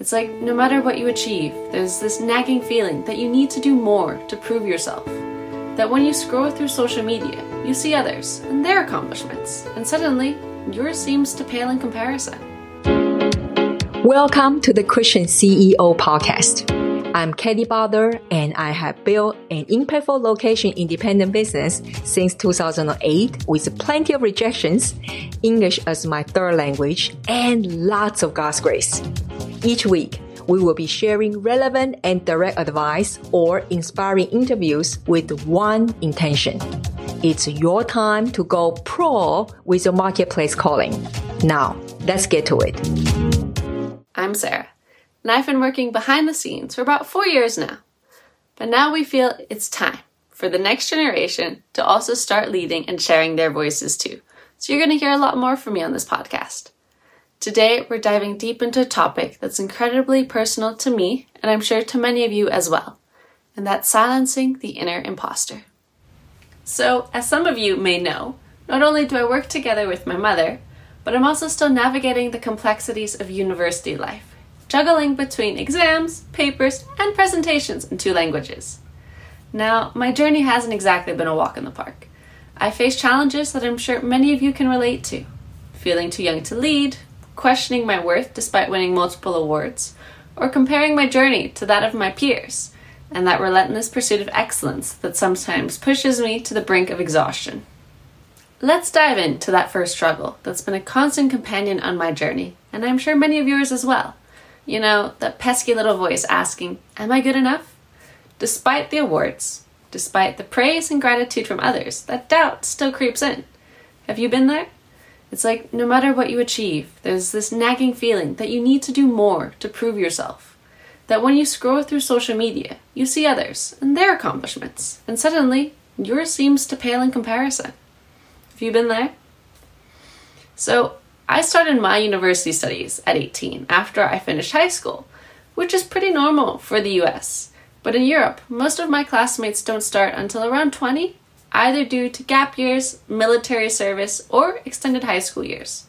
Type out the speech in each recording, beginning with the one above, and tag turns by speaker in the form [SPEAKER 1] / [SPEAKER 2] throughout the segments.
[SPEAKER 1] It's like no matter what you achieve, there's this nagging feeling that you need to do more to prove yourself. That when you scroll through social media, you see others and their accomplishments, and suddenly yours seems to pale in comparison.
[SPEAKER 2] Welcome to the Christian CEO podcast. I'm Kelly Butler, and I have built an impactful location independent business since 2008 with plenty of rejections, English as my third language, and lots of God's grace. Each week, we will be sharing relevant and direct advice or inspiring interviews with one intention. It's your time to go pro with your marketplace calling. Now, let's get to it.
[SPEAKER 1] I'm Sarah and I've been working behind the scenes for about four years now. But now we feel it's time for the next generation to also start leading and sharing their voices too. So you're going to hear a lot more from me on this podcast. Today, we're diving deep into a topic that's incredibly personal to me, and I'm sure to many of you as well, and that's silencing the inner imposter. So, as some of you may know, not only do I work together with my mother, but I'm also still navigating the complexities of university life juggling between exams, papers, and presentations in two languages. Now, my journey hasn't exactly been a walk in the park. I face challenges that I'm sure many of you can relate to feeling too young to lead, questioning my worth despite winning multiple awards, or comparing my journey to that of my peers, and that relentless pursuit of excellence that sometimes pushes me to the brink of exhaustion. Let's dive into that first struggle that's been a constant companion on my journey, and I'm sure many of yours as well. You know, that pesky little voice asking, Am I good enough? Despite the awards, despite the praise and gratitude from others, that doubt still creeps in. Have you been there? It's like no matter what you achieve, there's this nagging feeling that you need to do more to prove yourself. That when you scroll through social media, you see others and their accomplishments, and suddenly yours seems to pale in comparison. Have you been there? So, I started my university studies at 18 after I finished high school, which is pretty normal for the US. But in Europe, most of my classmates don't start until around 20, either due to gap years, military service, or extended high school years.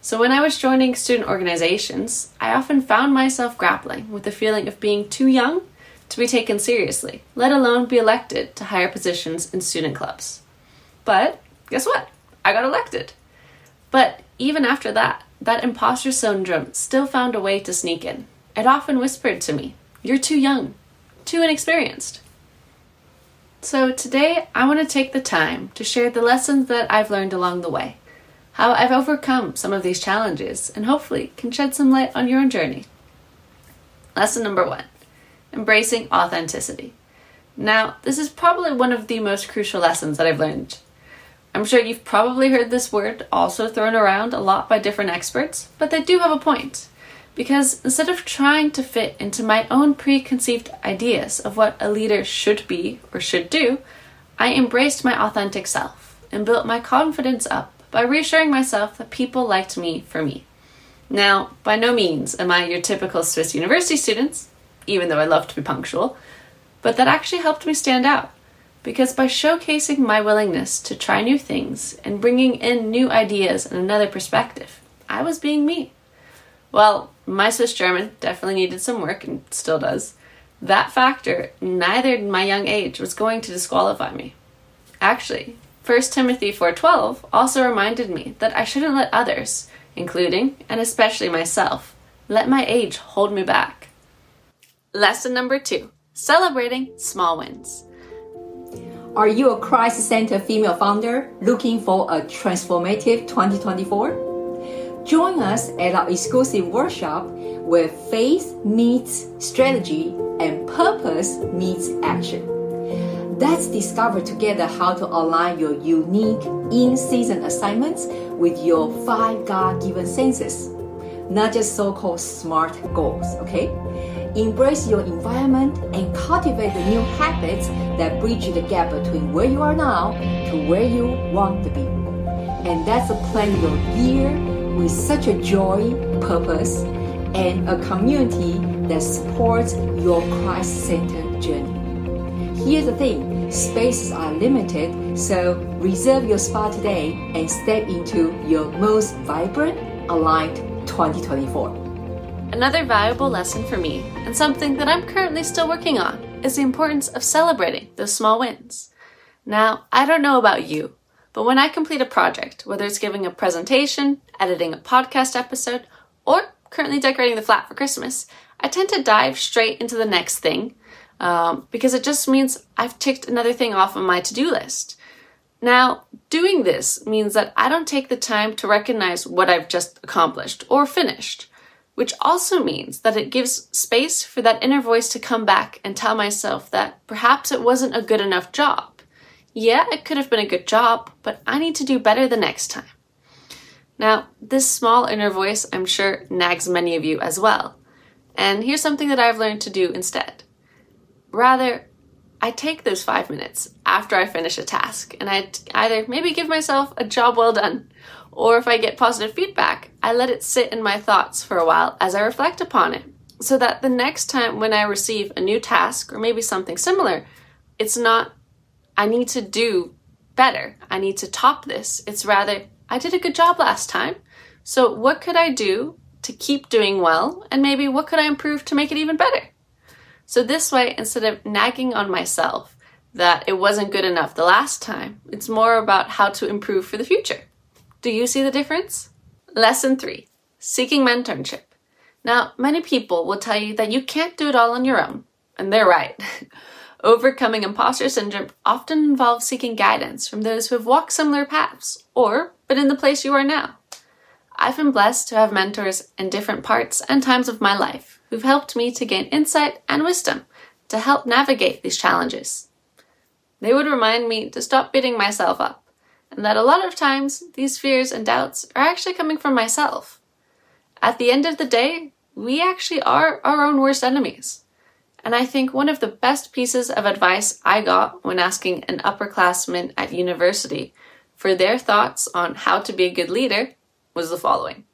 [SPEAKER 1] So when I was joining student organizations, I often found myself grappling with the feeling of being too young to be taken seriously, let alone be elected to higher positions in student clubs. But guess what? I got elected. But even after that, that imposter syndrome still found a way to sneak in. It often whispered to me, You're too young, too inexperienced. So today, I want to take the time to share the lessons that I've learned along the way, how I've overcome some of these challenges, and hopefully can shed some light on your own journey. Lesson number one embracing authenticity. Now, this is probably one of the most crucial lessons that I've learned I'm sure you've probably heard this word also thrown around a lot by different experts, but they do have a point. Because instead of trying to fit into my own preconceived ideas of what a leader should be or should do, I embraced my authentic self and built my confidence up by reassuring myself that people liked me for me. Now, by no means am I your typical Swiss university students, even though I love to be punctual, but that actually helped me stand out because by showcasing my willingness to try new things and bringing in new ideas and another perspective, I was being me. Well, my Swiss German definitely needed some work and still does. That factor, neither my young age, was going to disqualify me. Actually, 1 Timothy 4:12 also reminded me that I shouldn't let others, including and especially myself, let my age hold me back. Lesson number 2: Celebrating small wins.
[SPEAKER 2] Are you a Christ centered female founder looking for a transformative 2024? Join us at our exclusive workshop where faith meets strategy and purpose meets action. Let's discover together how to align your unique in season assignments with your five God given senses, not just so called smart goals, okay? Embrace your environment and cultivate the new habits that bridge the gap between where you are now to where you want to be. And that's a plan your year with such a joy, purpose, and a community that supports your Christ centered journey. Here's the thing spaces are limited, so reserve your spot today and step into your most vibrant, aligned 2024.
[SPEAKER 1] Another valuable lesson for me, and something that I'm currently still working on, is the importance of celebrating those small wins. Now, I don't know about you, but when I complete a project, whether it's giving a presentation, editing a podcast episode, or currently decorating the flat for Christmas, I tend to dive straight into the next thing um, because it just means I've ticked another thing off of my to do list. Now, doing this means that I don't take the time to recognize what I've just accomplished or finished, which also means that it gives space for that inner voice to come back and tell myself that perhaps it wasn't a good enough job. Yeah, it could have been a good job, but I need to do better the next time. Now, this small inner voice, I'm sure, nags many of you as well. And here's something that I've learned to do instead. Rather, I take those five minutes after I finish a task and I either maybe give myself a job well done, or if I get positive feedback, I let it sit in my thoughts for a while as I reflect upon it, so that the next time when I receive a new task or maybe something similar, it's not, I need to do better, I need to top this. It's rather, I did a good job last time. So, what could I do to keep doing well? And maybe what could I improve to make it even better? So, this way, instead of nagging on myself that it wasn't good enough the last time, it's more about how to improve for the future. Do you see the difference? Lesson three seeking mentorship. Now, many people will tell you that you can't do it all on your own, and they're right. Overcoming imposter syndrome often involves seeking guidance from those who have walked similar paths or been in the place you are now. I've been blessed to have mentors in different parts and times of my life who've helped me to gain insight and wisdom to help navigate these challenges. They would remind me to stop beating myself up, and that a lot of times these fears and doubts are actually coming from myself. At the end of the day, we actually are our own worst enemies. And I think one of the best pieces of advice I got when asking an upperclassman at university for their thoughts on how to be a good leader was the following.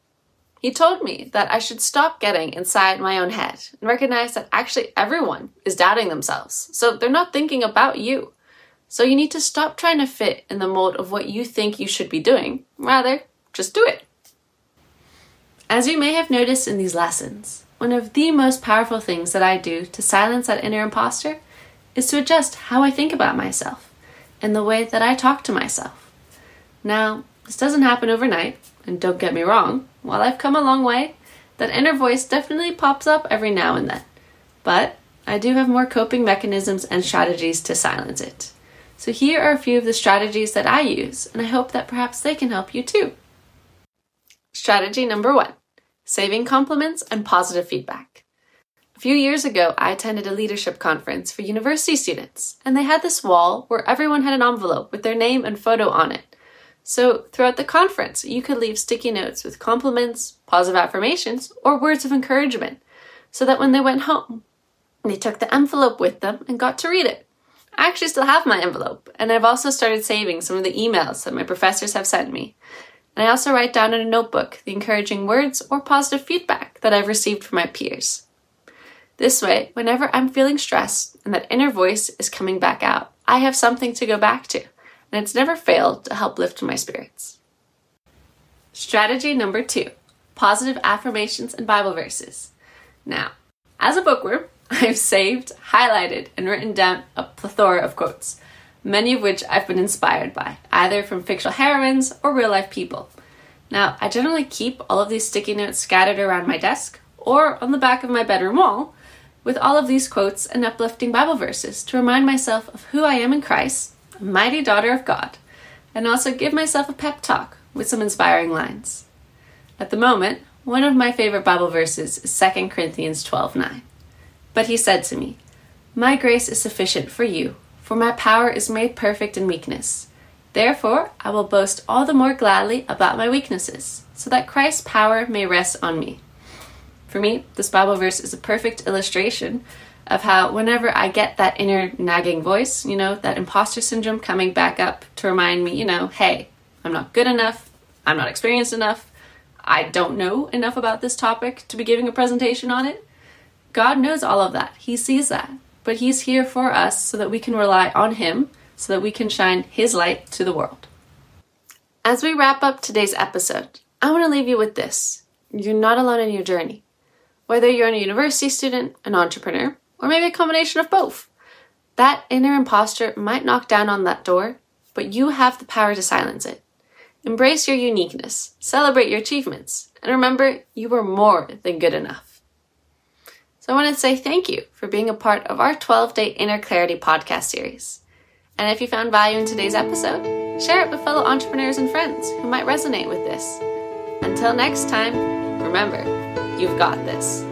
[SPEAKER 1] He told me that I should stop getting inside my own head and recognize that actually everyone is doubting themselves. So they're not thinking about you. So you need to stop trying to fit in the mold of what you think you should be doing. Rather, just do it. As you may have noticed in these lessons, one of the most powerful things that I do to silence that inner imposter is to adjust how I think about myself and the way that I talk to myself. Now, this doesn't happen overnight, and don't get me wrong, while I've come a long way, that inner voice definitely pops up every now and then. But I do have more coping mechanisms and strategies to silence it. So here are a few of the strategies that I use, and I hope that perhaps they can help you too. Strategy number one saving compliments and positive feedback. A few years ago, I attended a leadership conference for university students, and they had this wall where everyone had an envelope with their name and photo on it. So, throughout the conference, you could leave sticky notes with compliments, positive affirmations, or words of encouragement, so that when they went home, they took the envelope with them and got to read it. I actually still have my envelope, and I've also started saving some of the emails that my professors have sent me. And I also write down in a notebook the encouraging words or positive feedback that I've received from my peers. This way, whenever I'm feeling stressed and that inner voice is coming back out, I have something to go back to, and it's never failed to help lift my spirits. Strategy number two positive affirmations and Bible verses. Now, as a bookworm, I've saved, highlighted, and written down a plethora of quotes, many of which I've been inspired by, either from fictional heroines or real life people. Now, I generally keep all of these sticky notes scattered around my desk or on the back of my bedroom wall with all of these quotes and uplifting Bible verses to remind myself of who I am in Christ, mighty daughter of God, and also give myself a pep talk with some inspiring lines. At the moment, one of my favorite Bible verses is 2 Corinthians 12 9. But he said to me, My grace is sufficient for you, for my power is made perfect in weakness. Therefore, I will boast all the more gladly about my weaknesses, so that Christ's power may rest on me. For me, this Bible verse is a perfect illustration of how whenever I get that inner nagging voice, you know, that imposter syndrome coming back up to remind me, you know, hey, I'm not good enough, I'm not experienced enough, I don't know enough about this topic to be giving a presentation on it. God knows all of that. He sees that. But He's here for us so that we can rely on Him, so that we can shine His light to the world. As we wrap up today's episode, I want to leave you with this you're not alone in your journey. Whether you're a university student, an entrepreneur, or maybe a combination of both, that inner imposter might knock down on that door, but you have the power to silence it. Embrace your uniqueness, celebrate your achievements, and remember you were more than good enough. So I want to say thank you for being a part of our 12 day Inner Clarity podcast series. And if you found value in today's episode, share it with fellow entrepreneurs and friends who might resonate with this. Until next time, remember, you've got this.